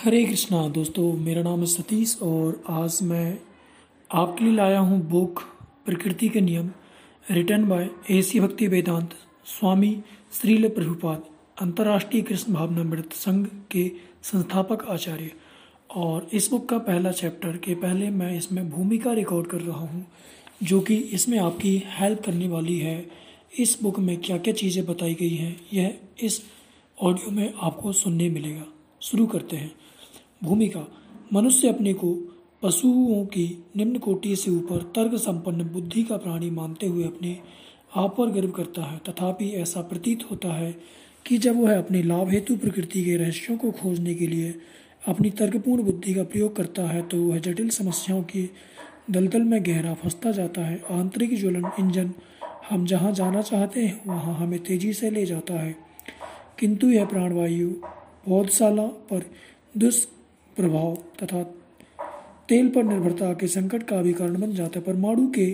हरे कृष्णा, दोस्तों, मेरा नाम है सतीश और आज मैं आपके लिए लाया हूँ बुक प्रकृति के नियम रिटर्न बाय एसी भक्ति वेदांत स्वामी श्रील प्रभुपाद, अंतर्राष्ट्रीय कृष्ण भावनामृत संघ के संस्थापक आचार्य। और इस बुक का पहला चैप्टर के पहले मैं इसमें भूमिका रिकॉर्ड कर रहा हूँ, जो कि इसमें आपकी हेल्प करने वाली है। इस बुक में क्या क्या चीज़ें बताई गई हैं, यह इस ऑडियो में आपको सुनने मिलेगा। शुरू करते हैं। भूमिका। मनुष्य अपने को पशुओं की निम्न कोटि से ऊपर तर्क संपन्न बुद्धि का प्राणी मानते हुए अपने आप पर गर्व करता है। तथापि ऐसा प्रतीत होता है कि जब वह अपने लाभ हेतु प्रकृति के रहस्यों को खोजने के लिए अपनी तर्कपूर्ण बुद्धि का प्रयोग करता है तो वह जटिल समस्याओं की दलदल में गहरा फंसता जाता है। आंतरिक ज्वलन इंजन हम जहाँ जाना चाहते हैं, वहाँ हमें तेज़ी से ले जाता है। किंतु यह प्राणवायु पौधशाला पर दुष्प्रभाव तथा तेल पर निर्भरता के संकट का भी कारण बन जाता है। परमाणु के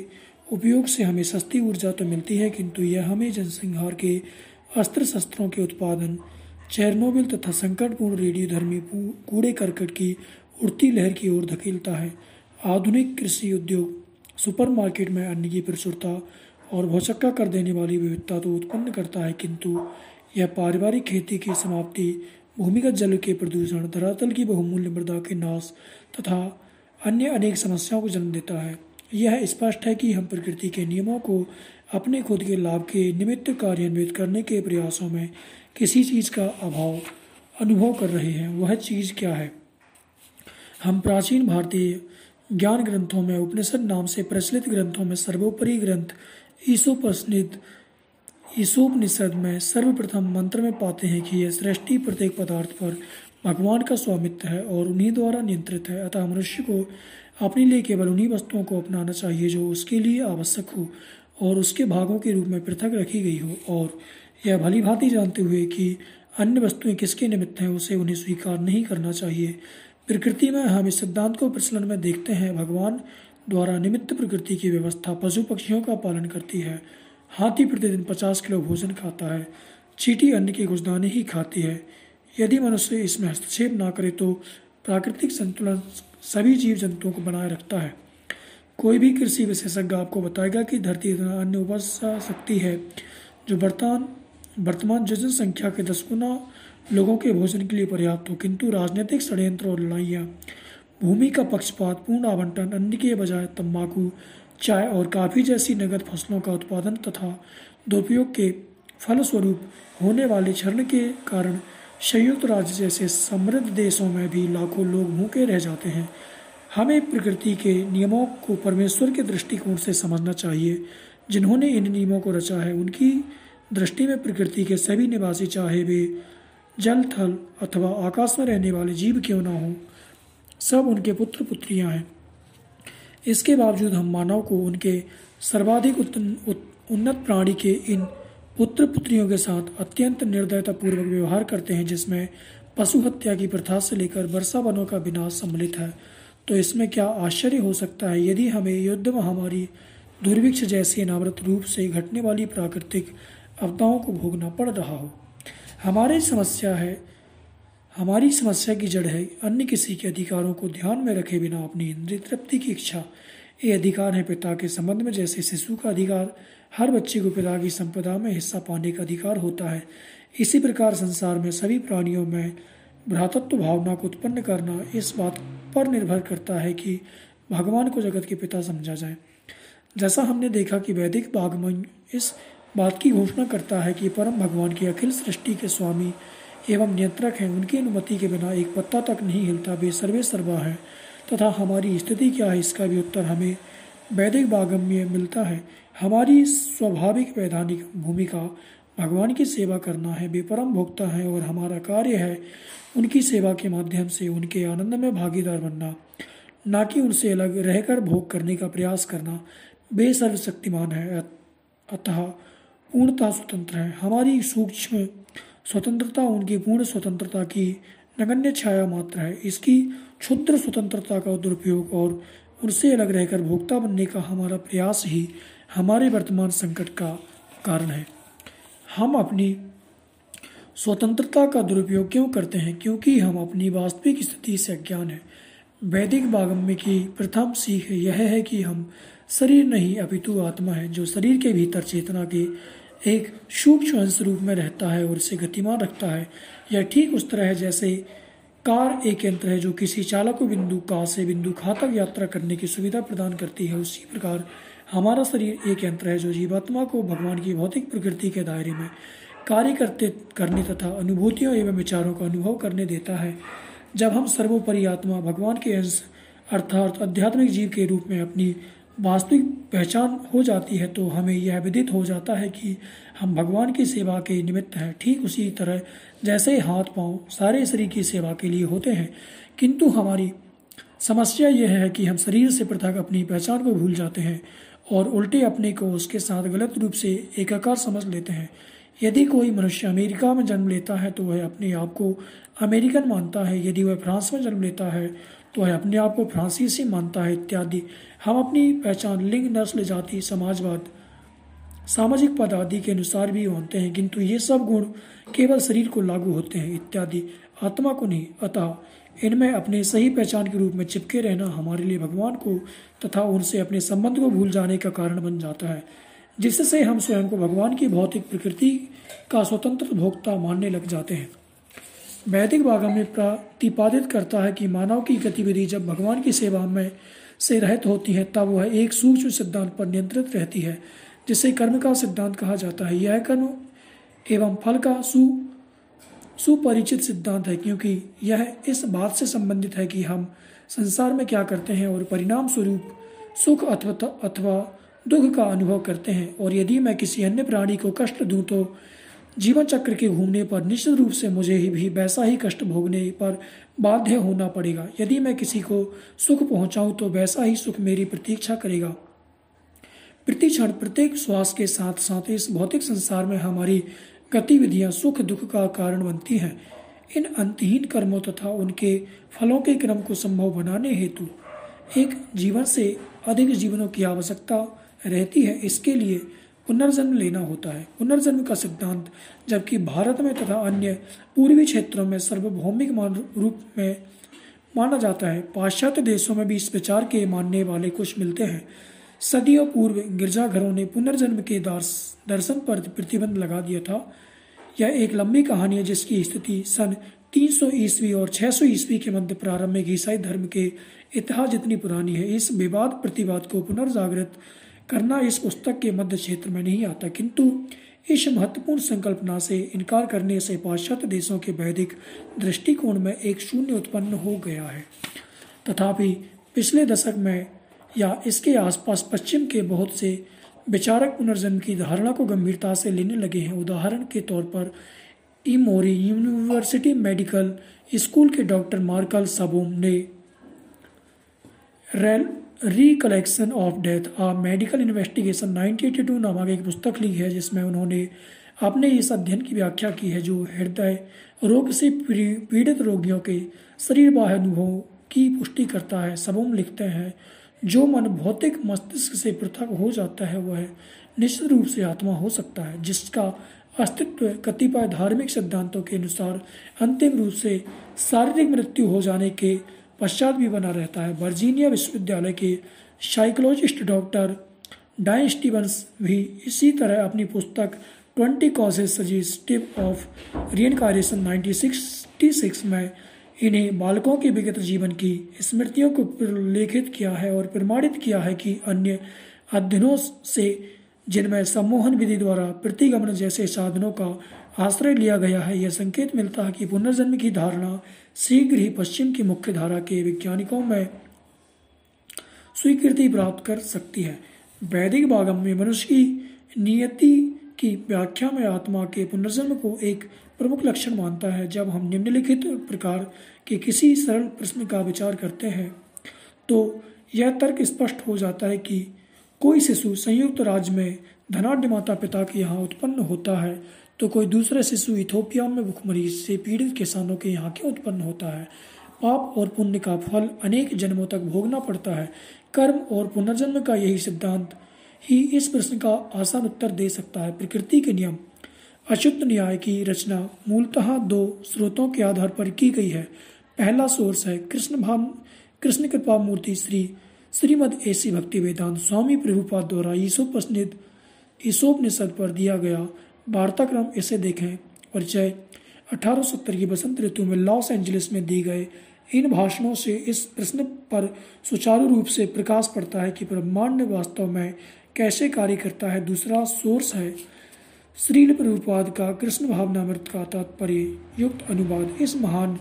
उपयोग से हमें सस्ती ऊर्जा तो मिलती है, किंतु यह हमें जनसंहार के अस्त्र शस्त्रों के उत्पादन, चेरनोबिल तथा संकटपूर्ण रेडियो धर्मी कूड़े करकट की उड़ती लहर की ओर धकेलता है। आधुनिक कृषि उद्योग, सुपरमार्केट में अन्न की प्रचुरता और भौचक्का कर देने वाली विविधता तो उत्पन्न करता है, किंतु यह पारिवारिक खेती की समाप्ति भूमिगत जल के प्रदूषण धरातल की बहुमूल्य मृदा के नाश तथा अन्य अनेक समस्याओं को जन्म देता है। यह स्पष्ट है कि हम प्रकृति के नियमों को अपने खुद के लाभ के निमित्त कार्यान्वित करने के प्रयासों में किसी चीज़ का अभाव अनुभव कर रहे हैं। वह चीज़ क्या है? हम प्राचीन भारतीय ज्ञान ग्रंथों में उपनिषद नाम से प्रचलित ग्रंथों में सर्वोपरि ग्रंथ ईसोपनिषद ईसोपनिषद में सर्वप्रथम मंत्र में पाते हैं कि यह सृष्टि प्रत्येक पदार्थ पर भगवान का स्वामित्व है और उन्हीं द्वारा नियंत्रित है। अतः मनुष्य को अपने लिए केवल उन्हीं वस्तुओं को अपनाना चाहिए जो उसके लिए आवश्यक हो और उसके भागों के रूप में पृथक रखी गई हो। और यह भली भांति जानते हुए कि अन्य वस्तुएँ किसके निमित्त हैं, उसे उन्हें स्वीकार नहीं करना चाहिए। प्रकृति में हम इस सिद्धांत को प्रचलन में देखते हैं। भगवान द्वारा निमित्त प्रकृति की व्यवस्था पशु पक्षियों का पालन करती है। हाथी प्रतिदिन पचास किलो भोजन खाता है, चीटी अन्न के कुछ दाने ही खाती है। यदि मनुष्य इसमें हस्तक्षेप ना करे तो प्राकृतिक संतुलन सभी जीव जंतुओं को बनाए रखता है। कोई भी कृषि विशेषज्ञ आपको बताएगा कि धरती इतना अन्न उपज सकती है, जो वर्तमान वर्तमान जनसंख्या के दस गुना लोगों के भोजन के लिए पर्याप्त हो। किंतु राजनीतिक षड्यंत्र और लड़ाइयाँ, भूमि का पक्षपात पूर्ण आवंटन अन्न के बजाय तंबाकू चाय और काफ़ी जैसी नगद फ़सलों का उत्पादन तथा दुरुपयोग के फलस्वरूप होने वाले क्षरण के कारण संयुक्त राज्य जैसे समृद्ध देशों में भी लाखों लोग भूखे रह जाते हैं। हमें प्रकृति के नियमों को परमेश्वर के दृष्टिकोण से समझना चाहिए। जिन्होंने इन नियमों को रचा है, उनकी दृष्टि में प्रकृति के सभी निवासी चाहे वे जल, थल अथवा आकाश में रहने वाले जीव क्यों ना हो? सब उनके पुत्र पुत्रियाँ हैं। इसके बावजूद हम मानव को उनके सर्वाधिक उन्नत प्राणी के इन पुत्र पुत्रियों के साथ अत्यंत निर्दयता पूर्वक व्यवहार करते हैं, जिसमें पशु हत्या की प्रथा से लेकर वर्षा वनों का विनाश सम्मिलित है। तो इसमें क्या आश्चर्य हो सकता है? यदि हमें युद्ध महामारी, दुर्भिक्ष जैसी अनावृत रूप से घटने वाली प्राकृतिक आपदाओं को भोगना पड़ रहा हो, हमारी समस्या है हमारी समस्या की जड़ है, अन्य किसी के अधिकारों को ध्यान में रखे बिना अपनी इंद्रिय तृप्ति की इच्छा। ये अधिकार है पिता के संबंध में, जैसे शिशु का अधिकार, हर बच्चे को पिता की संपदा में हिस्सा पाने का अधिकार होता है। इसी प्रकार संसार में सभी प्राणियों में भ्रातत्व भावना को उत्पन्न करना इस बात पर निर्भर करता है कि भगवान को जगत के पिता समझा जाए। जैसा हमने देखा कि वैदिक बागमन इस बात की घोषणा करता है कि परम भगवान की अखिल सृष्टि के स्वामी एवं नियंत्रक हैं, उनकी अनुमति के बिना एक पत्ता तक नहीं हिलता, वे सर्वे सर्वा है, तथा हमारी स्थिति क्या है, इसका भी उत्तर हमें वैदिक बागम में मिलता है। हमारी स्वाभाविक वैधानिक भूमिका, भगवान की सेवा करना है, वे परम भोक्ता है और हमारा कार्य है उनकी सेवा के माध्यम से उनके आनंद में भागीदार बनना, न कि उनसे अलग रहकर भोग करने का प्रयास करना। वे सर्वशक्तिमान है अतः पूर्णता स्वतंत्र है। हमारी सूक्ष्म स्वतंत्रता उनकी पूर्ण स्वतंत्रता की नगण्य छाया मात्र है। इसकी क्षुद्र स्वतंत्रता का दुरुपयोग और उनसे अलग रहकर भोक्ता बनने का हमारा प्रयास ही हमारे वर्तमान संकट का कारण है। हम अपनी स्वतंत्रता का दुरुपयोग क्यों करते हैं? क्योंकि हम अपनी वास्तविक स्थिति से अज्ञान है। वैदिक बागम्य की प्रथम सीख यह है कि हम शरीर नहीं, अपितु आत्मा है, जो शरीर के भीतर चेतना के एक सूक्ष्म अंश रूप में रहता है और इसे गतिमान रखता है। यह ठीक उस तरह है जैसे कार एक यंत्र है जो किसी चालक को बिंदु का से बिंदु खा तक यात्रा करने की सुविधा प्रदान करती है। उसी प्रकार हमारा शरीर एक यंत्र है जो जीवात्मा को भगवान की भौतिक प्रकृति के दायरे में कार्य करते, करने तथा अनुभूतियों एवं विचारों का अनुभव करने देता है। जब हम सर्वोपरि आत्मा भगवान के अंश अर्थात आध्यात्मिक जीव के रूप में अपनी वास्तविक पहचान हो जाती है तो हमें यह विदित हो जाता है कि हम भगवान की सेवा के निमित्त हैं। ठीक उसी तरह जैसे हाथ पाँव सारे शरीर की सेवा के लिए होते हैं, किंतु हमारी समस्या यह है कि हम शरीर से पृथक अपनी पहचान को भूल जाते हैं और उल्टे अपने को उसके साथ गलत रूप से एकाकार समझ लेते हैं। यदि कोई मनुष्य अमेरिका में जन्म लेता है तो वह अपने आप को अमेरिकन मानता है। यदि वह फ्रांस में जन्म लेता है तो वह अपने आप को फ्रांसीसी मानता है इत्यादि। हम अपनी पहचान लिंग नस्ल जाति समाजवाद, सामाजिक पद आदि के अनुसार भी मानते हैं, किंतु ये सब गुण केवल शरीर को लागू होते हैं इत्यादि। आत्मा को नहीं, अतः इनमें अपने सही पहचान के रूप में चिपके रहना हमारे लिए भगवान को तथा उनसे अपने संबंध को भूल जाने का कारण बन जाता है, जिससे हम स्वयं को भगवान की भौतिक प्रकृति का स्वतंत्र भोक्ता मानने लग जाते हैं। वैदिक भागम में प्रतिपादित करता है कि मानव की गतिविधि जब भगवान की सेवा में से रहित होती है, तब वह एक सूक्ष्म सिद्धांत पर नियंत्रित रहती है, जिसे कर्म का सिद्धांत कहा जाता है। यह कर्म एवं फल का सु सुपरिचित सिद्धांत है, क्योंकि यह इस बात से संबंधित है कि हम संसार में क्या करते हैं और परिणाम स्वरूप सुख अथवा अथवा दुख का अनुभव करते हैं। और यदि मैं किसी अन्य प्राणी को कष्ट दूँ तो जीवन चक्र के घूमने पर निश्चित रूप से मुझे ही भी वैसा ही कष्ट भोगने पर बाध्य होना पड़ेगा। यदि मैं किसी को सुख पहुंचाऊं तो वैसा ही सुख मेरी प्रतीक्षा करेगा। प्रति क्षण प्रत्येक श्वास के साथ साथ इस भौतिक संसार में हमारी गतिविधियाँ सुख दुख का कारण बनती हैं। इन अंतहीन कर्मों तथा उनके फलों के क्रम को संभव बनाने हेतु एक जीवन से अधिक जीवनों की आवश्यकता रहती है। इसके लिए पुनर्जन्म लेना होता है। पुनर्जन्म का सिद्धांत, जबकि भारत में तथा अन्य पूर्वी क्षेत्रों में सार्वभौमिक रूप में माना जाता है। पाश्चात्य देशों में भी इस विचार के मानने वाले कुछ मिलते हैं। सदियों पूर्व गिरजाघरों ने पुनर्जन्म के दर्शन पर प्रतिबंध लगा दिया था। यह एक लंबी कहानी है, जिसकी स्थिति सन 300 ईस्वी और 600 ईस्वी के मध्य प्रारंभ में ईसाई धर्म के इतिहास जितनी पुरानी है, इस विवाद प्रतिवाद को पुनर्जागृत करना इस पुस्तक के मध्य क्षेत्र में नहीं आता। किंतु इस महत्वपूर्ण संकल्पना से इनकार करने से पाश्चात्य देशों के वैदिक दृष्टिकोण में एक शून्य उत्पन्न हो गया है। तथापि पिछले दशक में या इसके आसपास पश्चिम के बहुत से विचारक पुनर्जन्म की धारणा को गंभीरता से लेने लगे हैं। उदाहरण के तौर पर इमोरी यूनिवर्सिटी मेडिकल स्कूल के डॉक्टर मार्कल सबोम ने rail recollection of death a medical investigation 1982 नामक एक पुस्तक ली है, जिसमें उन्होंने अपने इस अध्ययन की व्याख्या की है, जो हृदय रोग से पीड़ित रोगियों के शरीर बाह्य अनुभव की पुष्टि करता है। सबूम लिखते हैं, जो मन भौतिक मस्तिष्क से पृथक हो जाता है, वह निश्चित रूप से आत्मा हो सकता है, जिसका अस्तित्व कतिपय धार्मिक सिद्धांतों के अनुसार अंतिम रूप से शारीरिक मृत्यु हो जाने के पश्चात भी बना रहता है। वर्जीनिया विश्वविद्यालय के साइकोलॉजिस्ट डॉक्टर डाइन स्टीवंस भी इसी तरह अपनी पुस्तक twenty cases suggestive of reincarnation 1966 में इन्हें बालकों के विगत जीवन की स्मृतियों को प्रलेखित किया है और प्रमाणित किया है कि अन्य अध्ययनों से जिनमें सम्मोहन विधि द्वारा प्रतिगमन जैसे साधनों का आश्रय लिया गया है, यह संकेत मिलता है कि पुनर्जन्म की धारणा शीघ्र ही पश्चिम की मुख्य धारा के वैज्ञानिकों में स्वीकृति प्राप्त कर सकती है। वैदिक भागम में मनुष्य की नियति की व्याख्या में आत्मा के पुनर्जन्म को एक प्रमुख लक्षण मानता है। जब हम निम्नलिखित प्रकार के किसी सरल प्रश्न का विचार करते हैं तो यह तर्क स्पष्ट हो जाता है कि कोई शिशु संयुक्त राज्य में धनाढ़ माता पिता के यहाँ उत्पन्न होता है। तो कोई दूसरा शिशु इथोपिया में भुखमरीज से पीड़ित किसानों के यहाँ क्यों उत्पन्न होता है? पाप और पुण्य का फल अनेक जन्मों तक भोगना पड़ता है। कर्म और पुनर्जन्म का यही सिद्धांत ही इस प्रश्न का आसान उत्तर दे सकता है। प्रकृति के नियम। अच्युत न्याय की रचना मूलतः दो स्रोतों के आधार पर की गई है। पहला सोर्स है कृष्ण भाव कृष्ण कृपा मूर्ति श्री श्रीमद एसी भक्ति वेदांत स्वामी प्रभुपाद द्वारा ईसोपनिषद ईसोपनिषद पर दिया गया वार्ताक्रम इसे देखें। परिचय 1870 की बसंत ऋतु में लॉस एंजलिस में दी गए इन भाषणों से इस प्रश्न पर सुचारू रूप से प्रकाश पड़ता है कि ब्रह्मांड वास्तव में कैसे कार्य करता है, दूसरा सोर्स है। श्रील प्रभुपाद का कृष्ण भावनामृत का तात्पर्य युक्त अनुवाद इस महान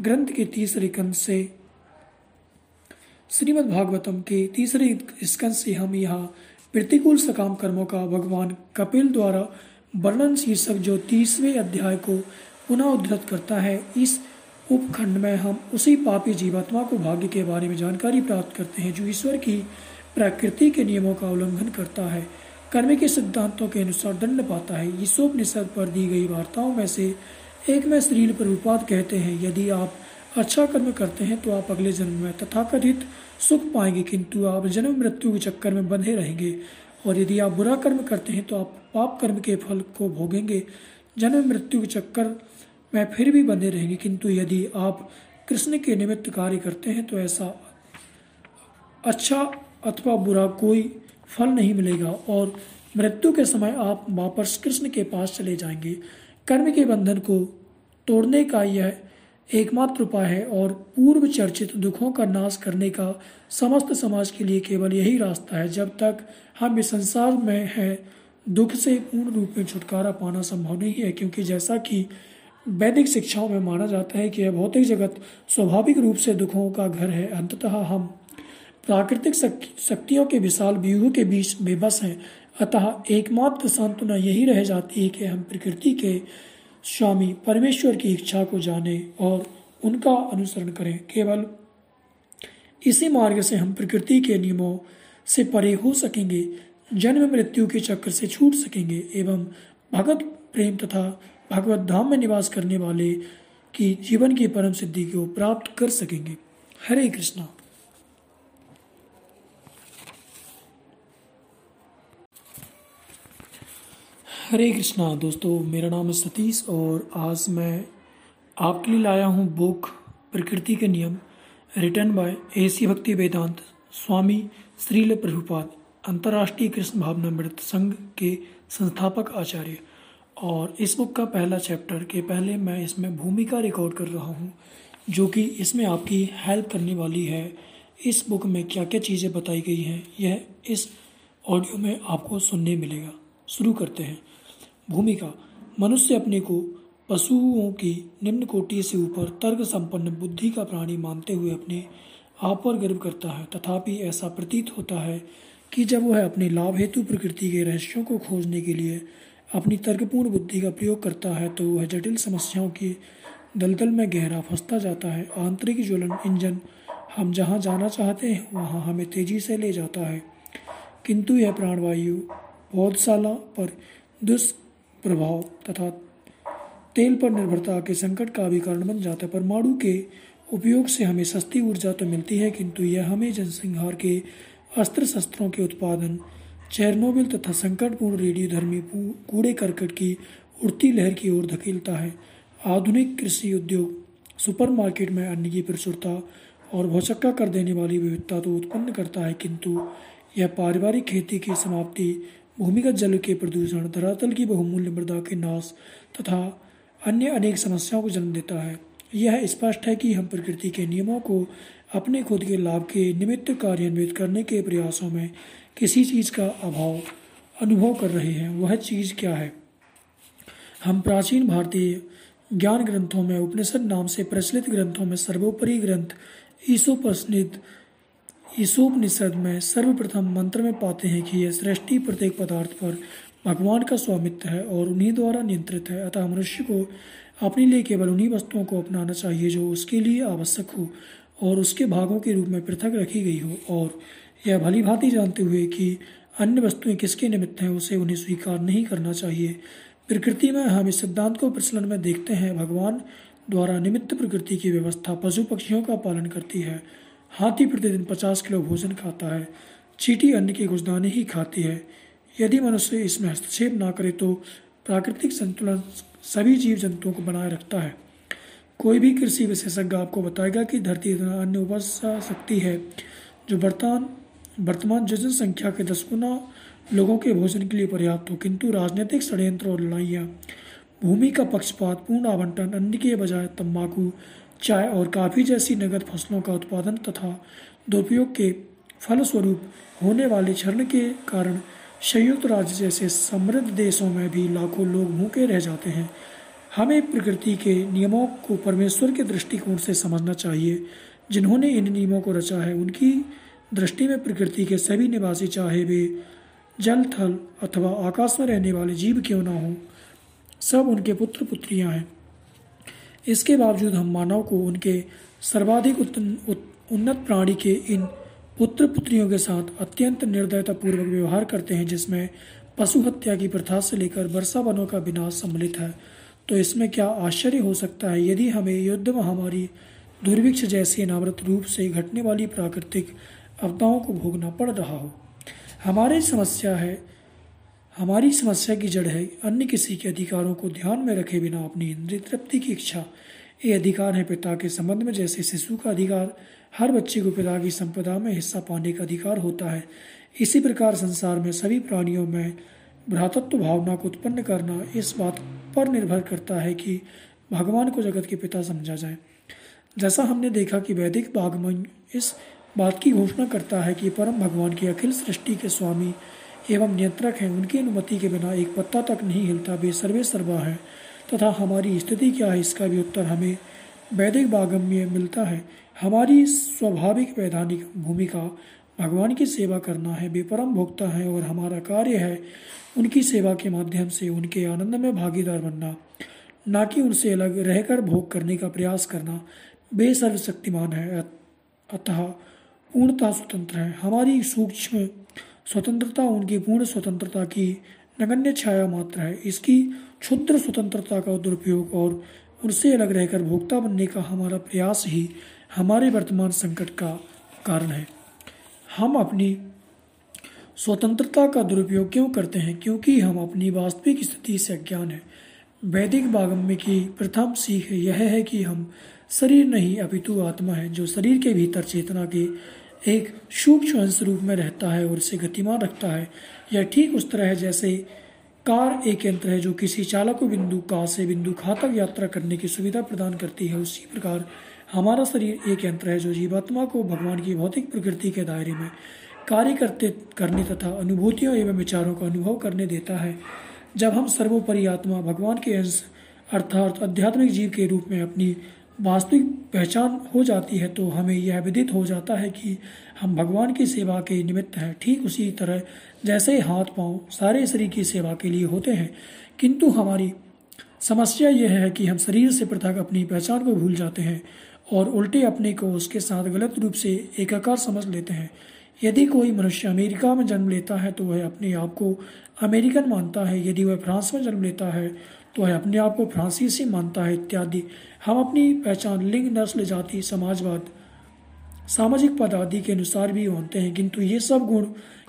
ग्रंथ के तीसरे कंध से। श्रीमद् भागवतम के तीसरे स्कंद से हम यहाँ प्रतिकूल सकाम कर्मों का भगवान कपिल द्वारा वर्णन शीर्षक जो तीसवें अध्याय को पुनः उद्धृत करता है, इस उपखंड में हम उसी पापी जीवात्मा को भाग्य के बारे में जानकारी प्राप्त करते हैं, जो ईश्वर की प्रकृति के नियमों का उल्लंघन करता है, कर्म के सिद्धांतों के अनुसार दंड पाता है। ईसोपनिषद पर दी गई वार्ताओं में से एक में श्रील प्रभुपाद कहते हैं, यदि आप अच्छा कर्म करते हैं तो आप अगले जन्म में तथाकथित सुख पाएँगे, किंतु आप जन्म मृत्यु के चक्कर में बंधे रहेंगे। और यदि आप बुरा कर्म करते हैं तो आप पाप कर्म के फल को भोगेंगे। जन्म, मृत्यु के चक्कर में फिर भी बंधे रहेंगे। किंतु यदि आप कृष्ण के निमित्त कार्य करते हैं तो ऐसा अच्छा अथवा बुरा कोई फल नहीं मिलेगा और मृत्यु के समय आप वापस कृष्ण के पास चले जाएँगे। कर्म के बंधन को तोड़ने का यह एकमात्र उपाय है और पूर्व चर्चित दुखों का नाश करने का समस्त समाज के लिए केवल यही रास्ता है। जब तक हम इस संसार में हैं, दुख से पूर्ण रूप में छुटकारा पाना संभव नहीं है, क्योंकि जैसा कि वैदिक शिक्षाओं में माना जाता है कि यह भौतिक जगत स्वाभाविक रूप से दुखों का घर है। अंततः हम प्राकृतिक शक्तियों के विशाल व्यूह के बीच बेबस हैं। अतः एकमात्र सांत्वना यही रह जाती है कि हम प्रकृति के स्वामी परमेश्वर की इच्छा को जाने और उनका अनुसरण करें। केवल इसी मार्ग से हम प्रकृति के नियमों से परे हो सकेंगे, जन्म मृत्यु के चक्र से छूट सकेंगे, एवं भगत प्रेम तथा भगवत धाम में निवास करने वाले की जीवन की परम सिद्धि को प्राप्त कर सकेंगे। हरे कृष्णा। हरे कृष्णा, दोस्तों, मेरा नाम है सतीश और आज मैं आपके लिए लाया हूँ बुक प्रकृति के नियम रिटर्न बाय एसी भक्ति वेदांत, स्वामी श्रील प्रभुपाद, अंतर्राष्ट्रीय कृष्ण भावना मृत संघ के संस्थापक आचार्य। और इस बुक का पहला चैप्टर के पहले मैं इसमें भूमिका रिकॉर्ड कर रहा हूँ, जो कि इसमें आपकी हेल्प करने वाली है। इस बुक में क्या क्या चीज़ें बताई गई हैं, यह इस ऑडियो में आपको सुनने मिलेगा। शुरू करते हैं। भूमिका। मनुष्य अपने को पशुओं की निम्न कोटि से ऊपर तर्क संपन्न बुद्धि का प्राणी मानते हुए अपने आप पर गर्व करता है। तथापि ऐसा प्रतीत होता है कि जब वह अपने लाभ हेतु प्रकृति के रहस्यों को खोजने के लिए अपनी तर्कपूर्ण बुद्धि का प्रयोग करता है तो वह जटिल समस्याओं के दलदल में गहरा फंसता जाता है। आंतरिक ज्वलन इंजन हम जहाँ जाना चाहते हैं, वहाँ हमें तेज़ी से ले जाता है। किंतु यह प्राणवायु पौधशाला पर दुष् प्रभाव तथा तेल पर निर्भरता के संकट का भी कारण बन जाता है। परमाणु के उपयोग से हमें सस्ती ऊर्जा तो मिलती है, किंतु यह हमें जनसंहार के अस्त्र शस्त्रों के उत्पादन, चेरनोबिल तथा संकटपूर्ण रेडियो धर्मी कूड़े करकट की उड़ती लहर की ओर धकेलता है। आधुनिक कृषि उद्योग, सुपरमार्केट में अन्न की प्रचुरता और भौचक्का कर देने वाली विविधता तो उत्पन्न करता है, किंतु यह पारिवारिक खेती की समाप्ति भूमिगत जल के प्रदूषण धरातल की बहुमूल्य मृदा के नाश तथा अन्य अनेक समस्याओं को जन्म देता है। यह स्पष्ट है कि हम प्रकृति के नियमों को अपने खुद के लाभ के निमित्त कार्यान्वित करने के प्रयासों में किसी चीज़ का अभाव अनुभव कर रहे हैं। वह चीज़ क्या है? हम प्राचीन भारतीय ज्ञान ग्रंथों में उपनिषद नाम से प्रचलित ग्रंथों में सर्वोपरि ग्रंथ ईसोपनिषद ईसोपनिषद में सर्वप्रथम मंत्र में पाते हैं कि यह सृष्टि प्रत्येक पदार्थ पर भगवान का स्वामित्व है और उन्हीं द्वारा नियंत्रित है। अतः मनुष्य को अपने लिए केवल उन्हीं वस्तुओं को अपनाना चाहिए जो उसके लिए आवश्यक हो और उसके भागों के रूप में पृथक रखी गई हो। और यह भली भांति जानते हुए कि अन्य वस्तुएँ किसके निमित्त हैं, उसे उन्हें स्वीकार नहीं करना चाहिए। प्रकृति में हम इस सिद्धांत को प्रचलन में देखते हैं। भगवान द्वारा निमित्त प्रकृति की व्यवस्था पशु पक्षियों का पालन करती है। हाथी प्रतिदिन पचास किलो भोजन खाता है, चीटी अन्न के गुजदाने ही खाती है। यदि मनुष्य इसमें हस्तक्षेप ना करे तो प्राकृतिक संतुलन सभी जीव जंतुओं को बनाए रखता है। कोई भी कृषि विशेषज्ञ आपको बताएगा कि धरती इतना अन्य उपजा सकती है, जो वर्तमान वर्तमान जो जनसंख्या के दस गुना लोगों के भोजन के लिए पर्याप्त हो। किंतु राजनीतिक षड्यंत्र और लड़ाइयाँ, भूमि का पक्षपात पूर्ण आवंटन अन्न के बजाय तंबाकू चाय और काफ़ी जैसी नगद फ़सलों का उत्पादन तथा दुरुपयोग के फलस्वरूप होने वाले क्षरण के कारण संयुक्त राज्य जैसे समृद्ध देशों में भी लाखों लोग भूखे रह जाते हैं। हमें प्रकृति के नियमों को परमेश्वर के दृष्टिकोण से समझना चाहिए। जिन्होंने इन नियमों को रचा है, उनकी दृष्टि में प्रकृति के सभी निवासी चाहे वे जल, थल अथवा आकाश में रहने वाले जीव क्यों ना हो। सब उनके पुत्र पुत्रियाँ हैं। इसके बावजूद हम मानव को उनके सर्वाधिक उन्नत प्राणी के इन पुत्र पुत्रियों के साथ अत्यंत निर्दयतापूर्वक व्यवहार करते हैं, जिसमें पशु हत्या की प्रथा से लेकर वर्षा वनों का विनाश सम्मिलित है। तो इसमें क्या आश्चर्य हो सकता है? यदि हमें युद्ध महामारी, दुर्भिक्ष जैसी अनावृत रूप से घटने वाली प्राकृतिक आपदाओं को भोगना पड़ रहा हो, हमारी समस्या है हमारी समस्या की जड़ है, अन्य किसी के अधिकारों को ध्यान में रखे बिना अपनी इंद्रिय तृप्ति की इच्छा। ये अधिकार है पिता के संबंध में, जैसे शिशु का अधिकार। हर बच्चे को पिता की संपदा में हिस्सा पाने का अधिकार होता है। इसी प्रकार संसार में सभी प्राणियों में भ्रातत्व भावना को उत्पन्न करना इस बात पर निर्भर करता है कि भगवान को जगत के पिता समझा जाए। जैसा हमने देखा कि वैदिक बागमन इस बात की घोषणा करता है कि परम भगवान की अखिल सृष्टि के स्वामी एवं नियंत्रक हैं, उनकी अनुमति के बिना एक पत्ता तक नहीं हिलता, वे सर्वे सर्वा है, तथा हमारी स्थिति क्या है, इसका भी उत्तर हमें वैदिक बागम में मिलता है। हमारी स्वाभाविक वैधानिक भूमिका, भगवान की सेवा करना है, वे परम भोक्ता है और हमारा कार्य है उनकी सेवा के माध्यम से उनके आनंद में भागीदार बनना, न कि उनसे अलग रहकर भोग करने का प्रयास करना। वे सर्वशक्तिमान है अतः पूर्णतः स्वतंत्र है। हमारी सूक्ष्म स्वतंत्रता उनकी पूर्ण स्वतंत्रता की नगण्य छाया मात्र है। इसकी क्षुद्र स्वतंत्रता का दुरुपयोग और उनसे अलग रहकर भोक्ता बनने का हमारा प्रयास ही हमारे वर्तमान संकट का कारण है। हम अपनी स्वतंत्रता का दुरुपयोग क्यों करते हैं? क्योंकि हम अपनी वास्तविक स्थिति से अज्ञान है। वैदिक बागम्य की प्रथम सीख यह है कि हम शरीर नहीं, अपितु आत्मा है, जो शरीर के भीतर चेतना के एक सूक्ष्म अंश रूप में रहता है और इसे गतिमान रखता है। यह ठीक उस तरह है जैसे कार एक यंत्र है जो किसी चालक को बिंदु का से बिंदु खा तक यात्रा करने की सुविधा प्रदान करती है। उसी प्रकार हमारा शरीर एक यंत्र है जो जीवात्मा को भगवान की भौतिक प्रकृति के दायरे में कार्य करते, करने तथा अनुभूतियों एवं विचारों का अनुभव करने देता है। जब हम सर्वोपरि आत्मा भगवान के अंश अर्थात आध्यात्मिक जीव के रूप में अपनी वास्तविक पहचान हो जाती है तो हमें यह विदित हो जाता है कि हम भगवान की सेवा के निमित्त हैं। ठीक उसी तरह जैसे हाथ पाँव सारे शरीर की सेवा के लिए होते हैं, किंतु हमारी समस्या यह है कि हम शरीर से पृथक अपनी पहचान को भूल जाते हैं और उल्टे अपने को उसके साथ गलत रूप से एकाकार समझ लेते हैं। यदि कोई मनुष्य अमेरिका में जन्म लेता है तो वह अपने आप को अमेरिकन मानता है। यदि वह फ्रांस में जन्म लेता है तो वह अपने आप को फ्रांसीसी मानता है इत्यादि। हम अपनी पहचान लिंग, नस्ल, जाति, समाजवाद, सामाजिक पद आदि के अनुसार भी मानते हैं, किंतु ये सब गुण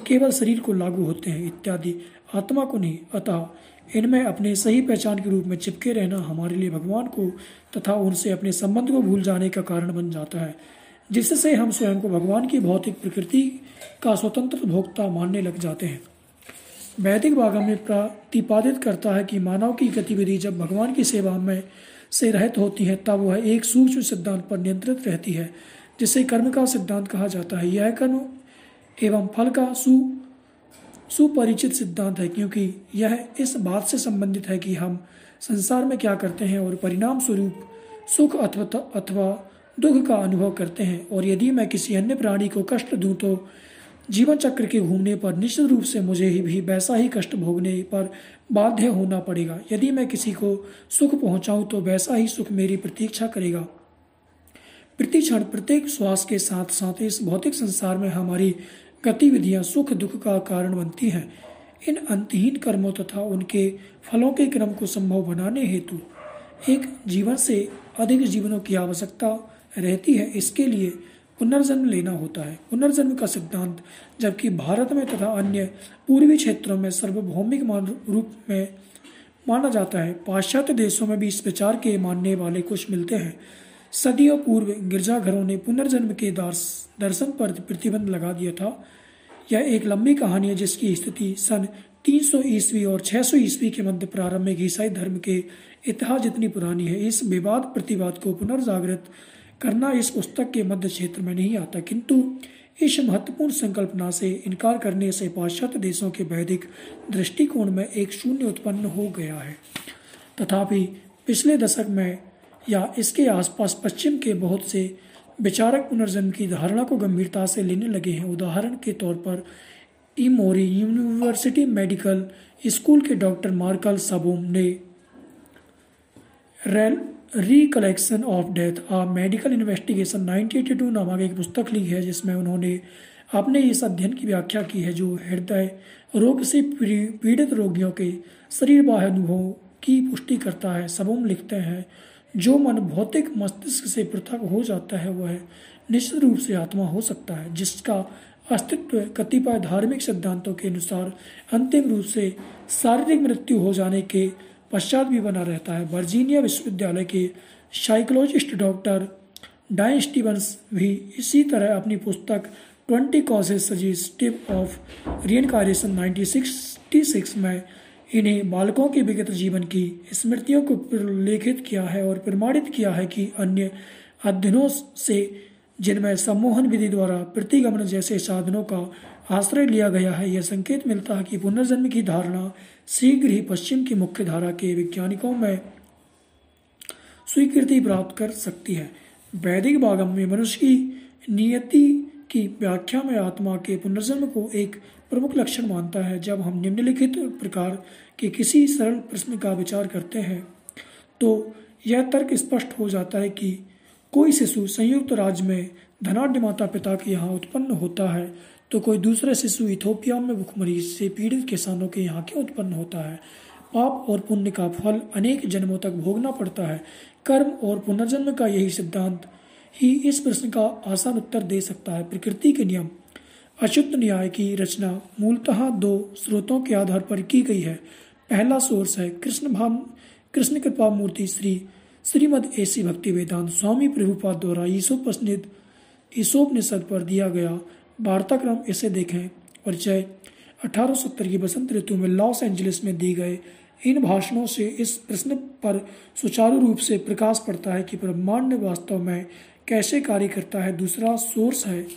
केवल शरीर को लागू होते हैं इत्यादि। आत्मा को नहीं, अतः इनमें अपने सही पहचान के रूप में चिपके रहना हमारे लिए भगवान को तथा उनसे अपने संबंध को भूल जाने का कारण बन जाता है। जिससे हम स्वयं को भगवान की भौतिक प्रकृति का स्वतंत्र भोक्ता मानने लग जाते हैं। वैदिक भागम में प्रतिपादित करता है कि मानव की गतिविधि जब भगवान की सेवा में से रहित होती है, तब वह एक सूक्ष्म सिद्धांत पर नियंत्रित रहती है, जिसे कर्म का सिद्धांत कहा जाता है। यह कर्म एवं फल का सु सुपरिचित सिद्धांत है, क्योंकि यह इस बात से संबंधित है कि हम संसार में क्या करते हैं और परिणाम स्वरूप सुख अथवा अथवा दुख का अनुभव करते हैं। और यदि मैं किसी अन्य प्राणी को कष्ट दूँ तो जीवन चक्र के घूमने पर निश्चित रूप से मुझे ही भी वैसा ही कष्ट भोगने पर बाध्य होना पड़ेगा। यदि मैं किसी को सुख पहुंचाऊं तो वैसा ही सुख मेरी प्रतीक्षा करेगा। प्रति क्षण प्रत्येक श्वास के साथ साथ इस भौतिक संसार में हमारी गतिविधियाँ सुख दुख का कारण बनती हैं। इन अंतहीन कर्मों तथा उनके फलों के क्रम को संभव बनाने हेतु एक जीवन से अधिक जीवनों की आवश्यकता रहती है। इसके लिए पुनर्जन्म लेना होता है। पुनर्जन्म का सिद्धांत, जबकि भारत में तथा अन्य पूर्वी क्षेत्रों में सार्वभौमिक रूप में माना जाता है। पाश्चात्य देशों में भी इस विचार के मानने वाले कुछ मिलते हैं। सदियों पूर्व गिरजाघरों ने पुनर्जन्म के दर्शन पर प्रतिबंध लगा दिया था। यह एक लंबी कहानी है, जिसकी स्थिति सन 300 ईस्वी और 600 ईस्वी के मध्य प्रारंभिक ईसाई धर्म के इतिहास जितनी पुरानी है। इस विवाद प्रतिवाद को पुनर्जागृत करना इस पुस्तक के मध्य क्षेत्र में नहीं आता। किंतु इस महत्वपूर्ण संकल्पना से इनकार करने से पाश्चात्य देशों के वैदिक दृष्टिकोण में एक शून्य उत्पन्न हो गया है। तथापि पिछले दशक में या इसके आसपास पश्चिम के बहुत से विचारक पुनर्जन्म की धारणा को गंभीरता से लेने लगे हैं। उदाहरण के तौर पर इमोरी यूनिवर्सिटी मेडिकल स्कूल के डॉक्टर मार्कल सबोम ने recollection of death a medical investigation 1982 नामक एक पुस्तक ली है, जिसमें उन्होंने अपने इस अध्ययन की व्याख्या की है, जो हृदय रोग से पीड़ित रोगियों के शरीर बाह्य अनुभवों की पुष्टि करता है। सबोम लिखते हैं, जो मन भौतिक मस्तिष्क से पृथक हो जाता है, वह निश्चित रूप से आत्मा हो सकता है, जिसका अस्तित्व कतिपय धार्मिक सिद्धांतों के अनुसार अंतिम रूप से शारीरिक मृत्यु हो जाने के पश्चात भी बना रहता है। वर्जीनिया विश्वविद्यालय के साइकोलॉजिस्ट डॉक्टर डाइन स्टीवंस भी इसी तरह अपनी पुस्तक twenty cases suggestive of reincarnation 1966 में इन्हें बालकों के विगत जीवन की स्मृतियों को प्रलेखित किया है और प्रमाणित किया है कि अन्य अध्ययनों से जिनमें सम्मोहन विधि द्वारा प्रतिगमन जैसे साधनों का आश्रय लिया गया है, यह संकेत मिलता है कि पुनर्जन्म की धारणा शीघ्र ही पश्चिम की मुख्य धारा के वैज्ञानिकों में स्वीकृति प्राप्त कर सकती है। वैदिक बागम में मनुष्य की नियति की व्याख्या में आत्मा के पुनर्जन्म को एक प्रमुख लक्षण मानता है। जब हम निम्नलिखित प्रकार के किसी सरल प्रश्न का विचार करते हैं तो यह तर्क स्पष्ट हो जाता है कि कोई शिशु संयुक्त राज्य में धनाढ़ माता पिता के यहाँ उत्पन्न होता है। तो कोई दूसरा शिशु इथोपिया में भुखमरी से पीड़ित किसानों के यहाँ क्यों उत्पन्न होता है। पाप और पुण्य का फल अनेक जन्मों तक भोगना पड़ता है। कर्म और पुनर्जन्म का यही सिद्धांत ही इस प्रश्न का आसान उत्तर दे सकता है। प्रकृति के नियम। अशुद्ध न्याय की रचना मूलतः दो स्रोतों के आधार पर की गई है। पहला सोर्स है कृष्ण भाव कृष्ण कृपा मूर्ति श्री, श्रीमद एसी भक्ति वेदांत स्वामी प्रभुपाद द्वारा ईसोपनिषद ईसोपनिषद पर दिया गया वार्ताक्रम इसे देखें। परिचय 1870 की बसंत ऋतु में लॉस एंजलिस में दी गए इन भाषणों से इस प्रश्न पर सुचारू रूप से प्रकाश पड़ता है कि ब्रह्मांड वास्तव में कैसे कार्य करता है। दूसरा सोर्स है,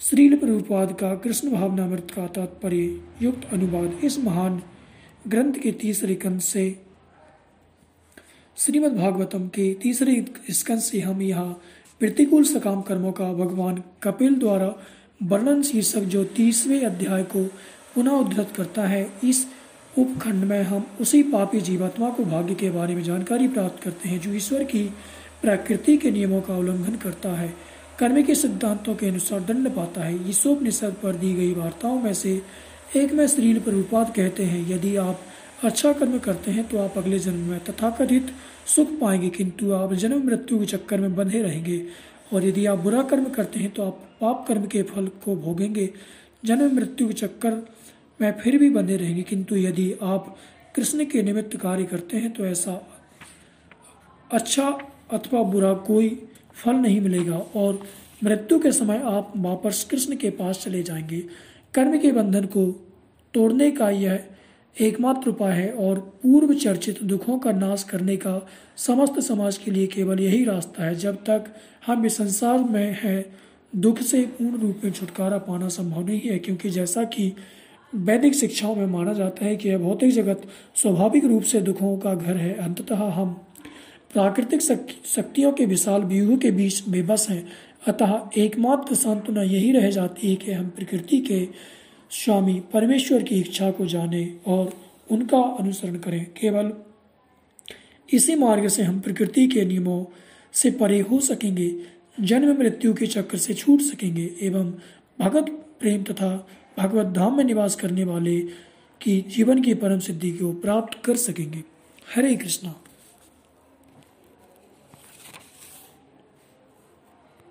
श्रील प्रभुपाद का कृष्ण भावनामृत का तात्पर्य युक्त अनुवाद इस महान ग्रंथ के तीसरे कंध से। श्रीमद् भागवतम के तीसरे स्कंद से हम यहाँ प्रतिकूल सकाम कर्मों का भगवान कपिल द्वारा वर्णन शीर्षक जो तीसवें अध्याय को पुनः उद्धृत करता है, इस उपखंड में हम उसी पापी जीवात्मा को भाग्य के बारे में जानकारी प्राप्त करते हैं, जो ईश्वर की प्रकृति के नियमों का उल्लंघन करता है, कर्म के सिद्धांतों के अनुसार दंड पाता है। ईसोपनिषद पर दी गई वार्ताओं में से एक में श्रील प्रभुपाद कहते हैं, यदि आप अच्छा कर्म करते हैं तो आप अगले जन्म में तथाकथित सुख पाएँगे, किंतु आप जन्म मृत्यु के चक्कर में बंधे रहेंगे। और यदि आप बुरा कर्म करते हैं तो आप पाप कर्म के फल को भोगेंगे। जन्म, मृत्यु के चक्कर में फिर भी बने रहेंगे। किंतु यदि आप कृष्ण के निमित्त कार्य करते हैं तो ऐसा अच्छा अथवा बुरा कोई फल नहीं मिलेगा और मृत्यु के समय आप वापस कृष्ण के पास चले जाएँगे। कर्म के बंधन को तोड़ने का यह एकमात्र उपाय है और पूर्व चर्चित दुखों का नाश करने का समस्त समाज के लिए केवल यही रास्ता है। जब तक हम इस संसार में हैं, दुख से पूर्ण रूप में छुटकारा पाना संभव नहीं है, क्योंकि जैसा कि वैदिक शिक्षाओं में माना जाता है कि यह भौतिक जगत स्वाभाविक रूप से दुखों का घर है। अंततः हम प्राकृतिक शक्तियों के विशाल व्यूह के बीच बेबस हैं। अतः एकमात्र सांत्वना यही रह जाती है कि हम प्रकृति के स्वामी परमेश्वर की इच्छा को जाने और उनका अनुसरण करें। केवल इसी मार्ग से हम प्रकृति के नियमों से परे हो सकेंगे, जन्म मृत्यु के चक्र से छूट सकेंगे, एवं भगत प्रेम तथा भगवत धाम में निवास करने वाले की जीवन की परम सिद्धि को प्राप्त कर सकेंगे। हरे कृष्णा।